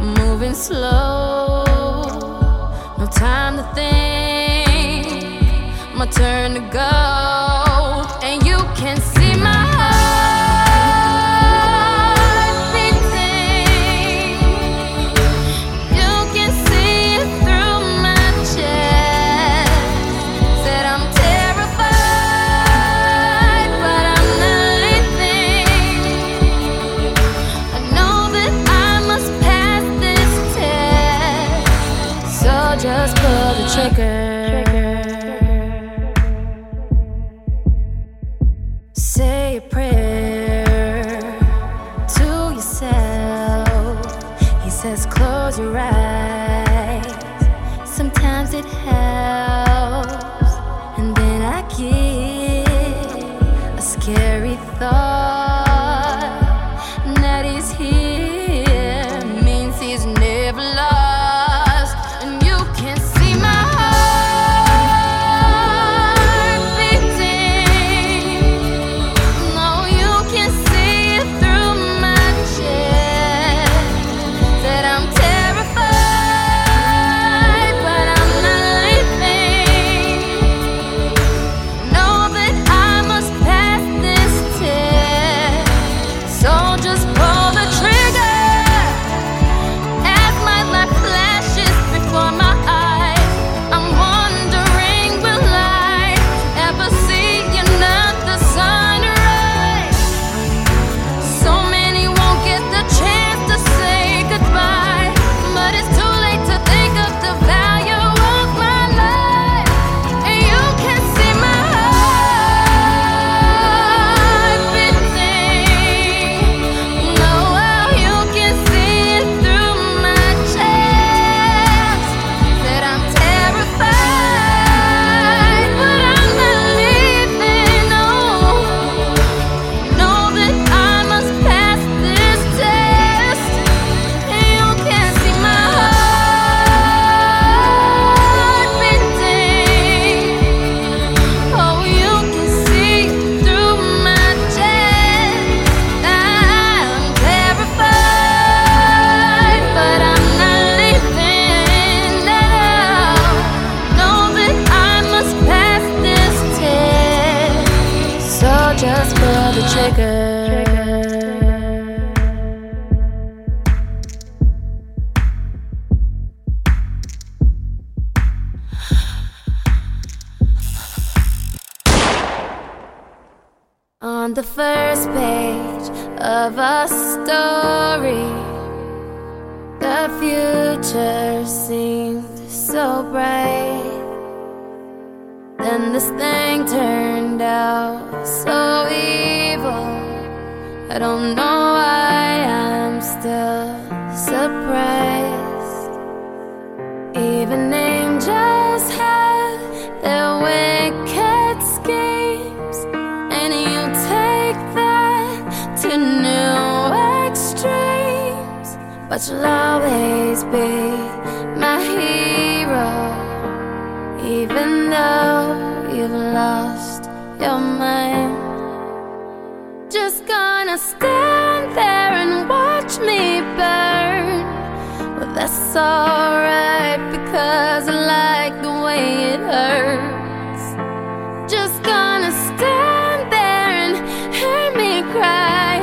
Never slow, no time to think. my heart. but you'll always be my hero. Even though you've lost your mind, just gonna stand there and watch me burn. Well, that's alright because I like the way it hurts. Just gonna stand there and hear me cry.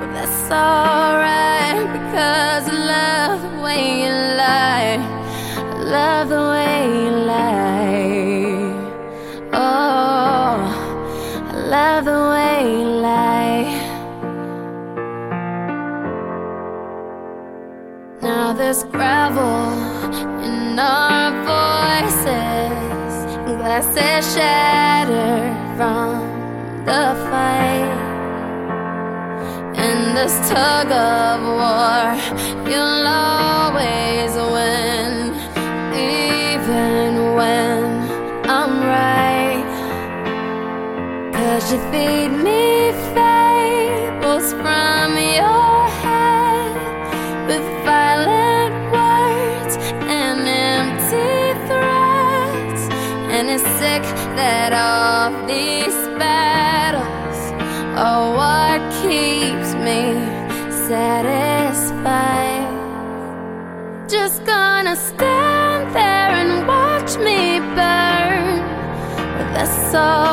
Well, that's alright. Cause I love the way you lie. I love the way you lie. Oh, I love the way you lie. Now there's gravel in our voices, glasses shattered from the fight this tug of war, you'll always win, even when I'm right. Cause you feed me fables from your head with violent words and empty threats, and it's sick that all these battles are what keeps satisfied. Just gonna stand there and watch me burn. That's all.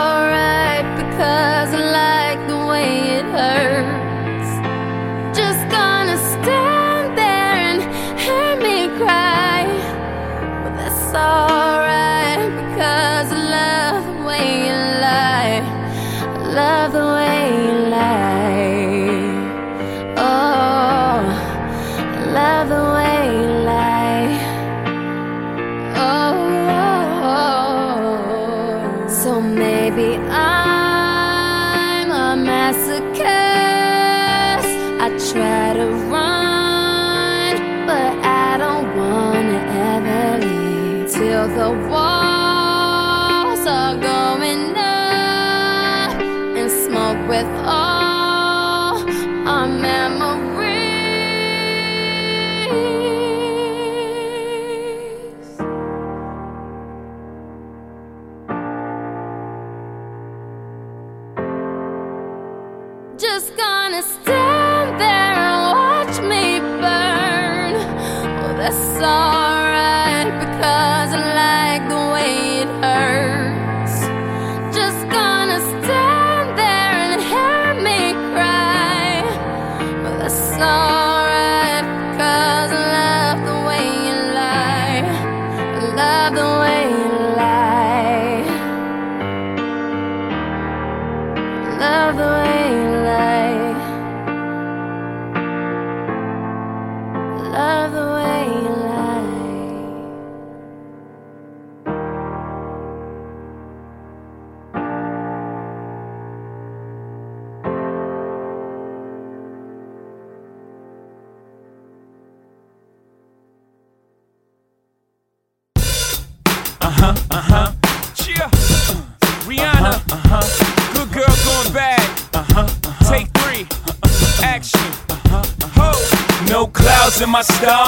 star.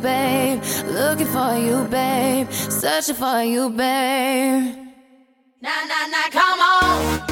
babe. Looking for you, babe. Searching for you, babe. Nah, nah, nah, come on.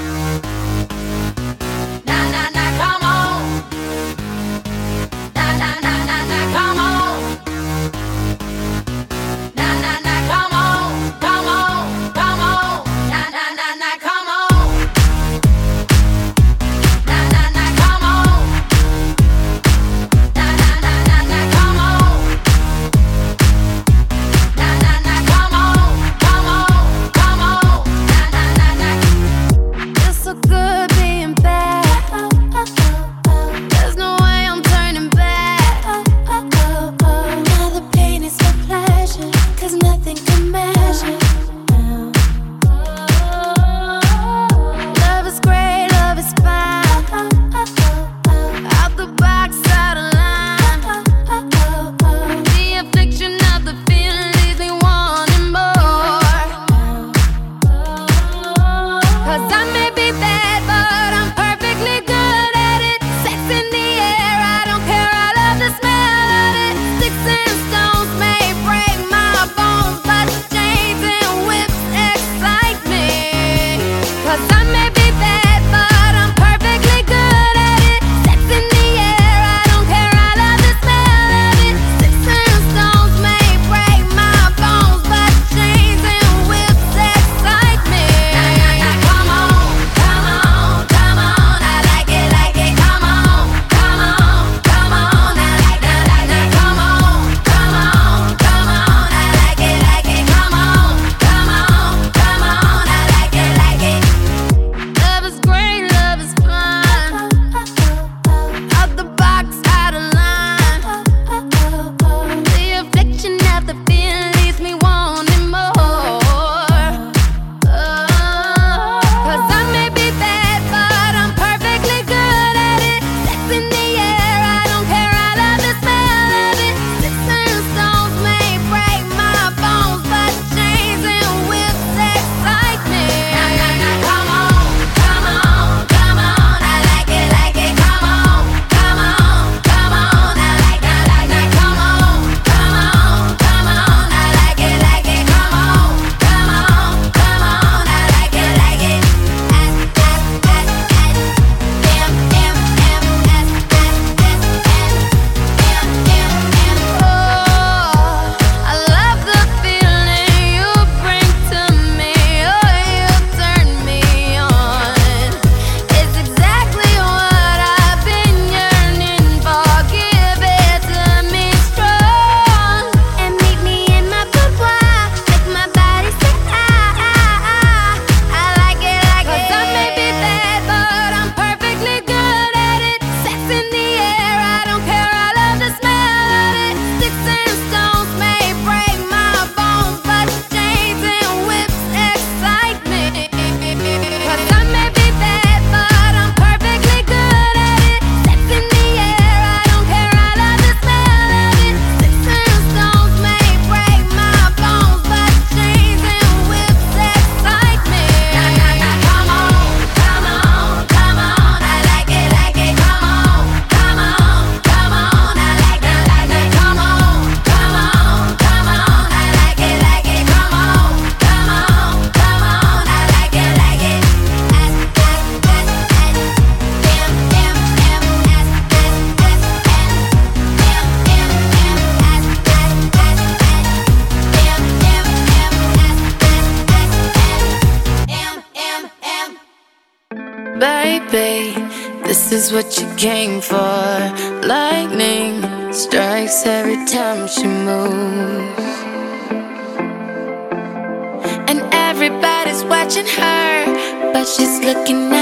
She's looking at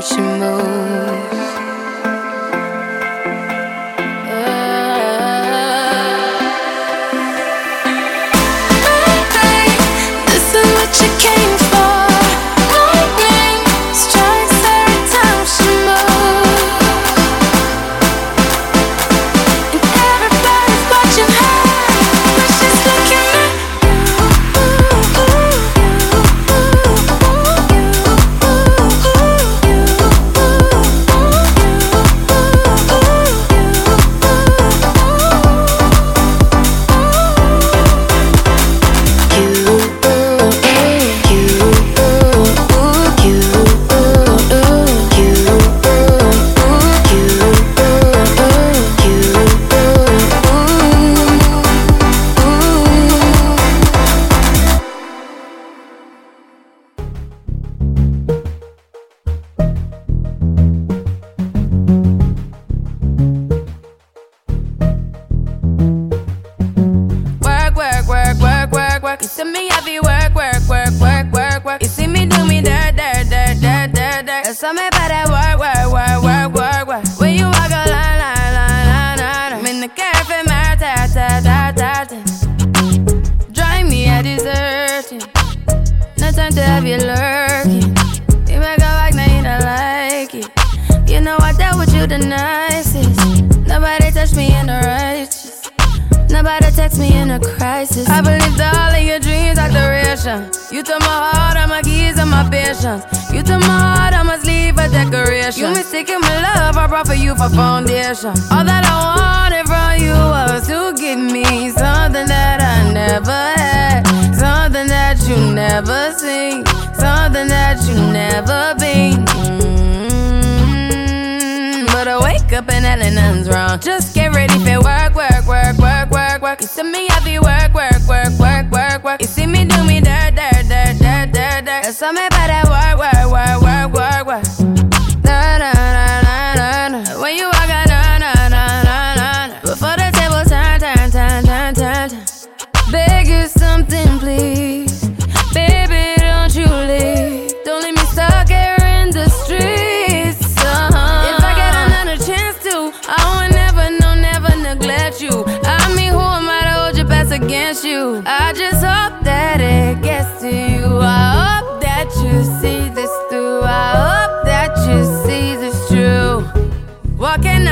she moves. You took my heart, all my keys, and my patience. You took my heart, I must leave a decoration. You mistaken my love, I brought for you for foundation. All that I wanted from you was to give me something that I never had, something that you never seen, something that you never been. Mm -hmm. But I wake up and nothing's wrong. Just get ready for work, work. You see me, I work, work, work, work, work, work. You see me do me dirt, dirt, dirt, dirt, dirt, dirt. There's something about that work, work, work, work, work, work. Na na na na na na. When you walk out, na na na na na na. Before the table turn, turn, turn, turn, turn, turn. Beg you something, please.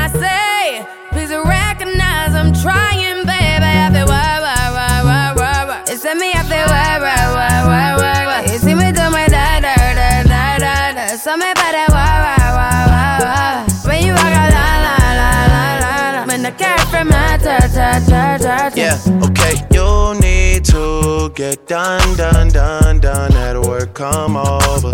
Say? Please recognize I'm trying, baby. I feel why, why, why, why, why, why. It's me, I feel why, why, why, why, why, why. You see me do my da, da, da, da, da, da. So me better, why, why, why, why, why. When you walk out, la, la, la, la, la, la. When the cat from my ta, ta, ta, ta. Yeah, okay. You need to get done, done, done, done. At work, come over.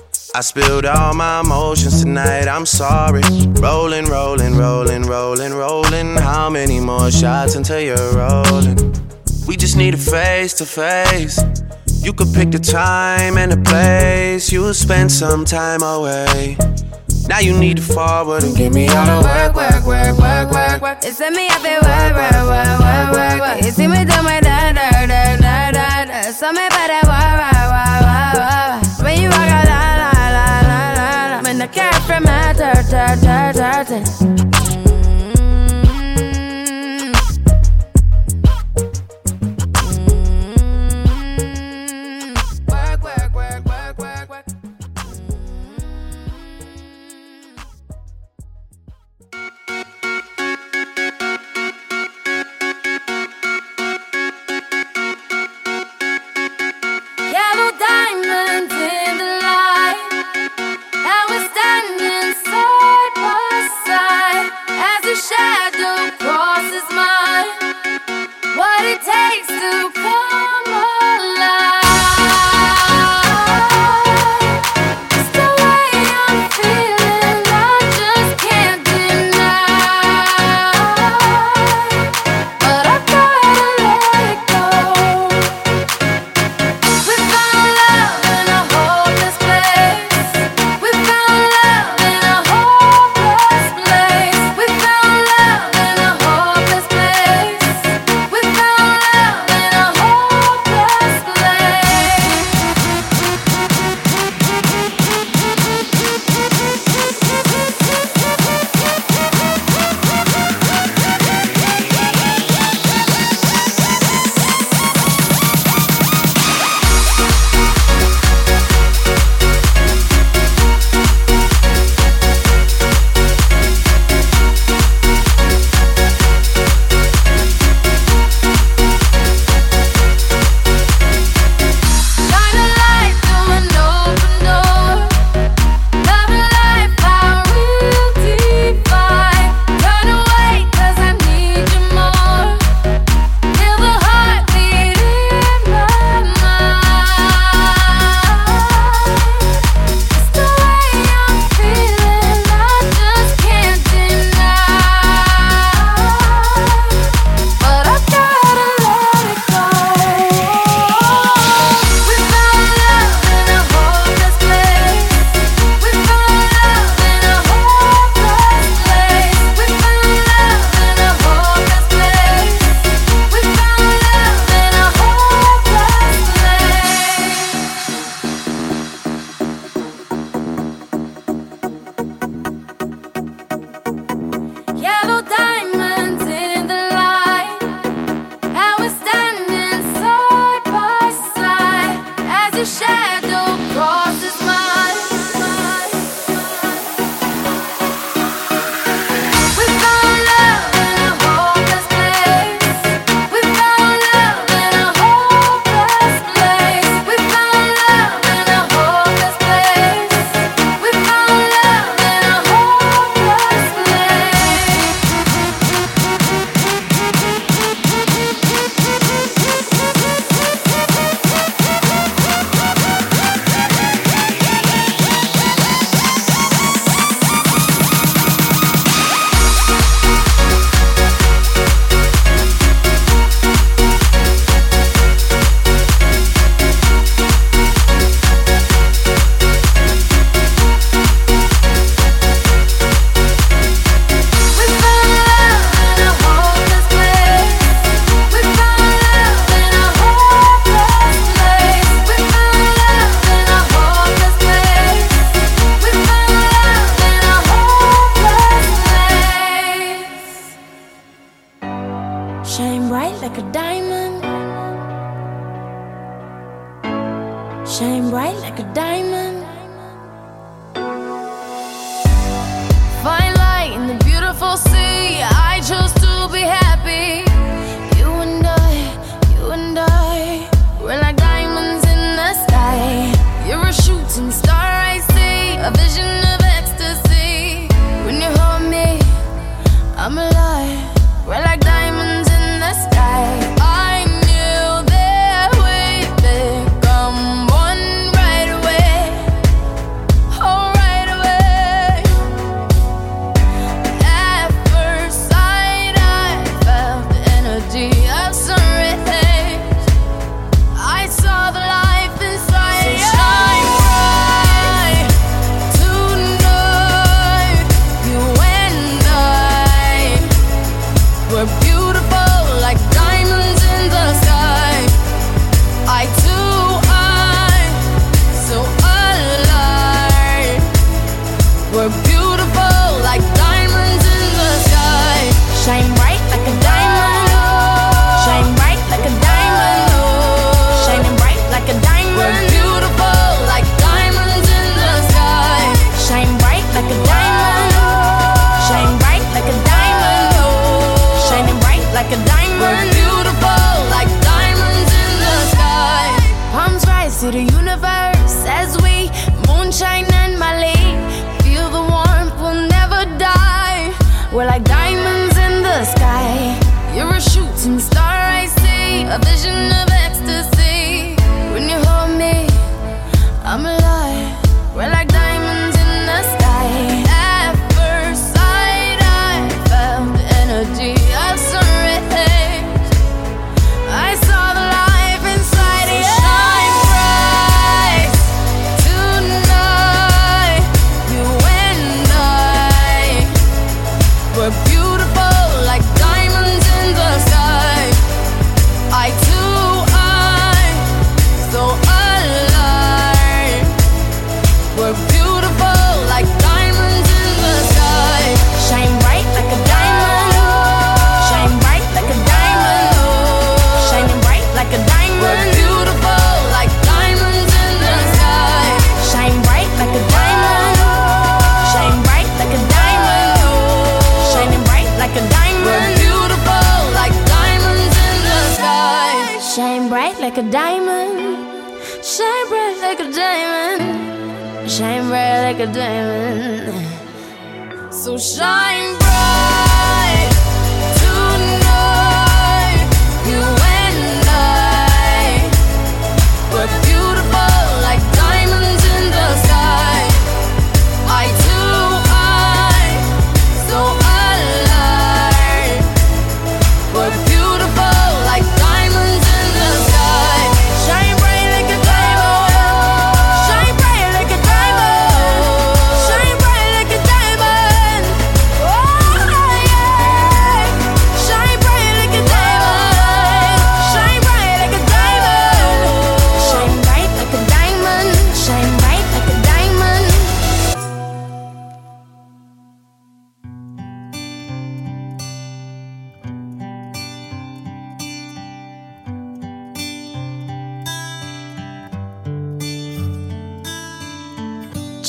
I spilled all my emotions tonight, I'm sorry. Rolling, rolling, rolling, rolling, rolling. How many more shots until you're rolling? We just need a face to face. You could pick the time and the place. You'll spend some time away. Now you need to forward and give me all the work, work, work, work, work, work. It's me, I feel work, work, work, work, work, work. You see me do my da, da, da, da, da. So me better, wah, ta,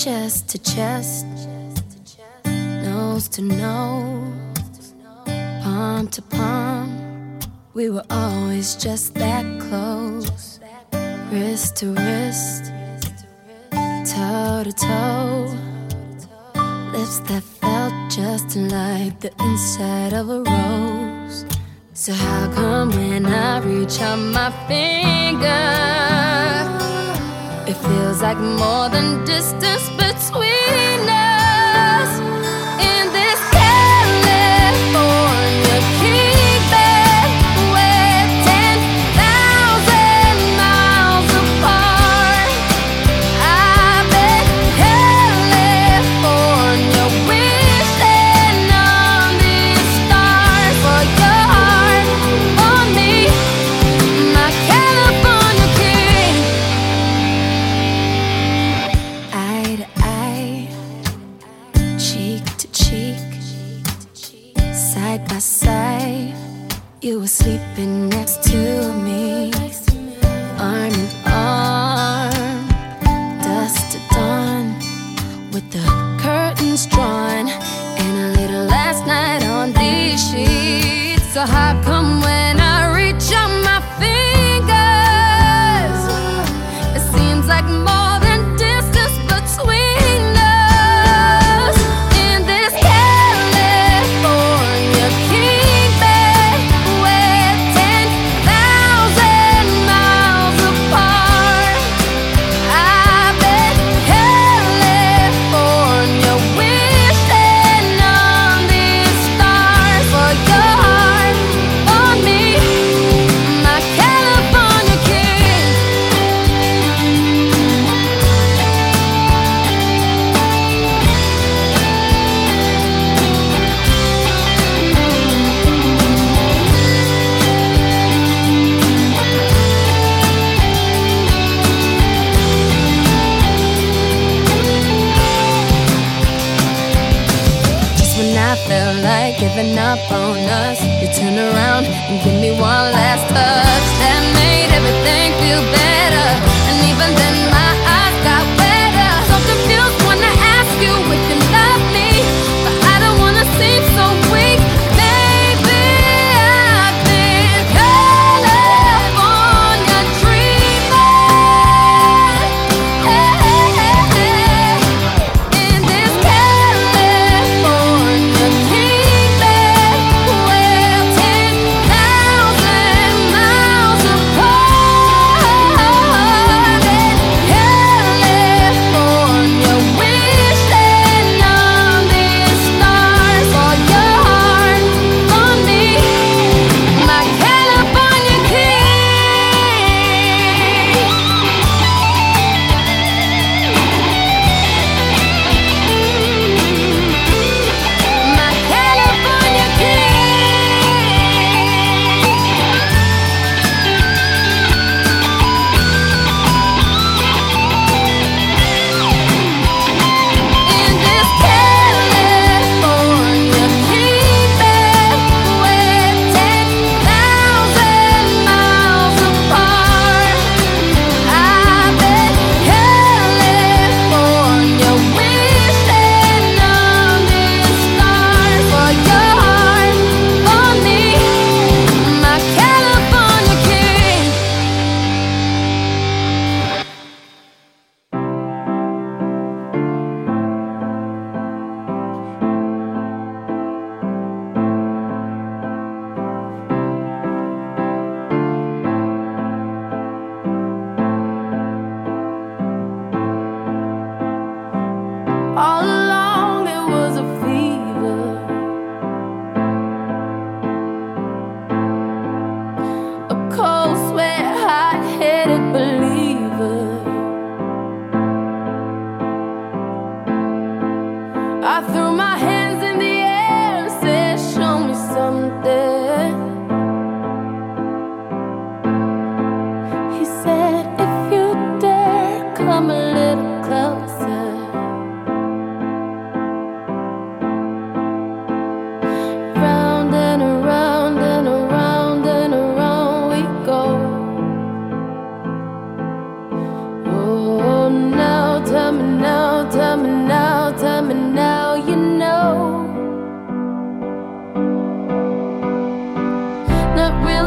chest to chest, nose to nose, palm to palm. We were always just that close, wrist to wrist, toe to toe. Lips that felt just like the inside of a rose. So, how come when I reach out my finger? It feels like more than distance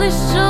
Not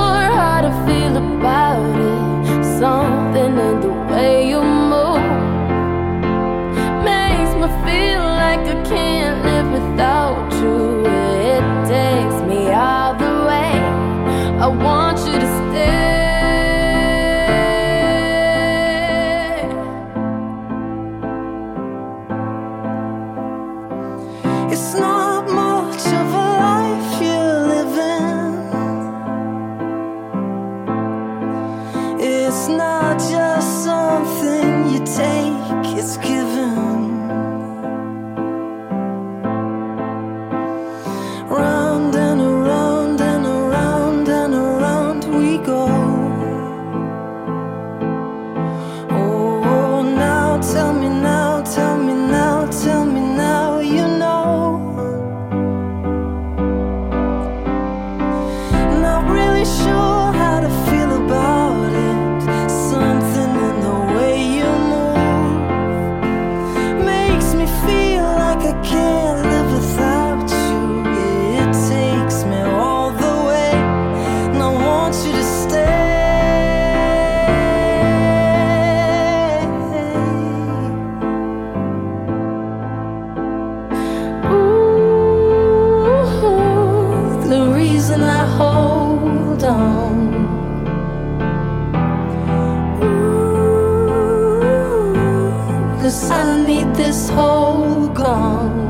this hole gone?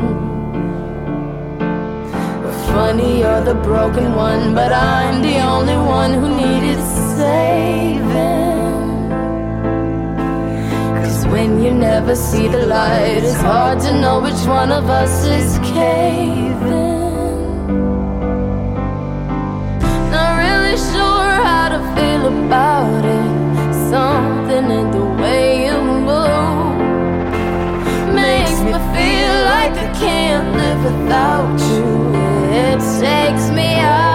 Funny, you're the broken one, but I'm the only one who needed saving. Cause when you never see the light, it's hard to know which one of us is caving. Not really sure how to feel about it. Something in the without you. It takes me out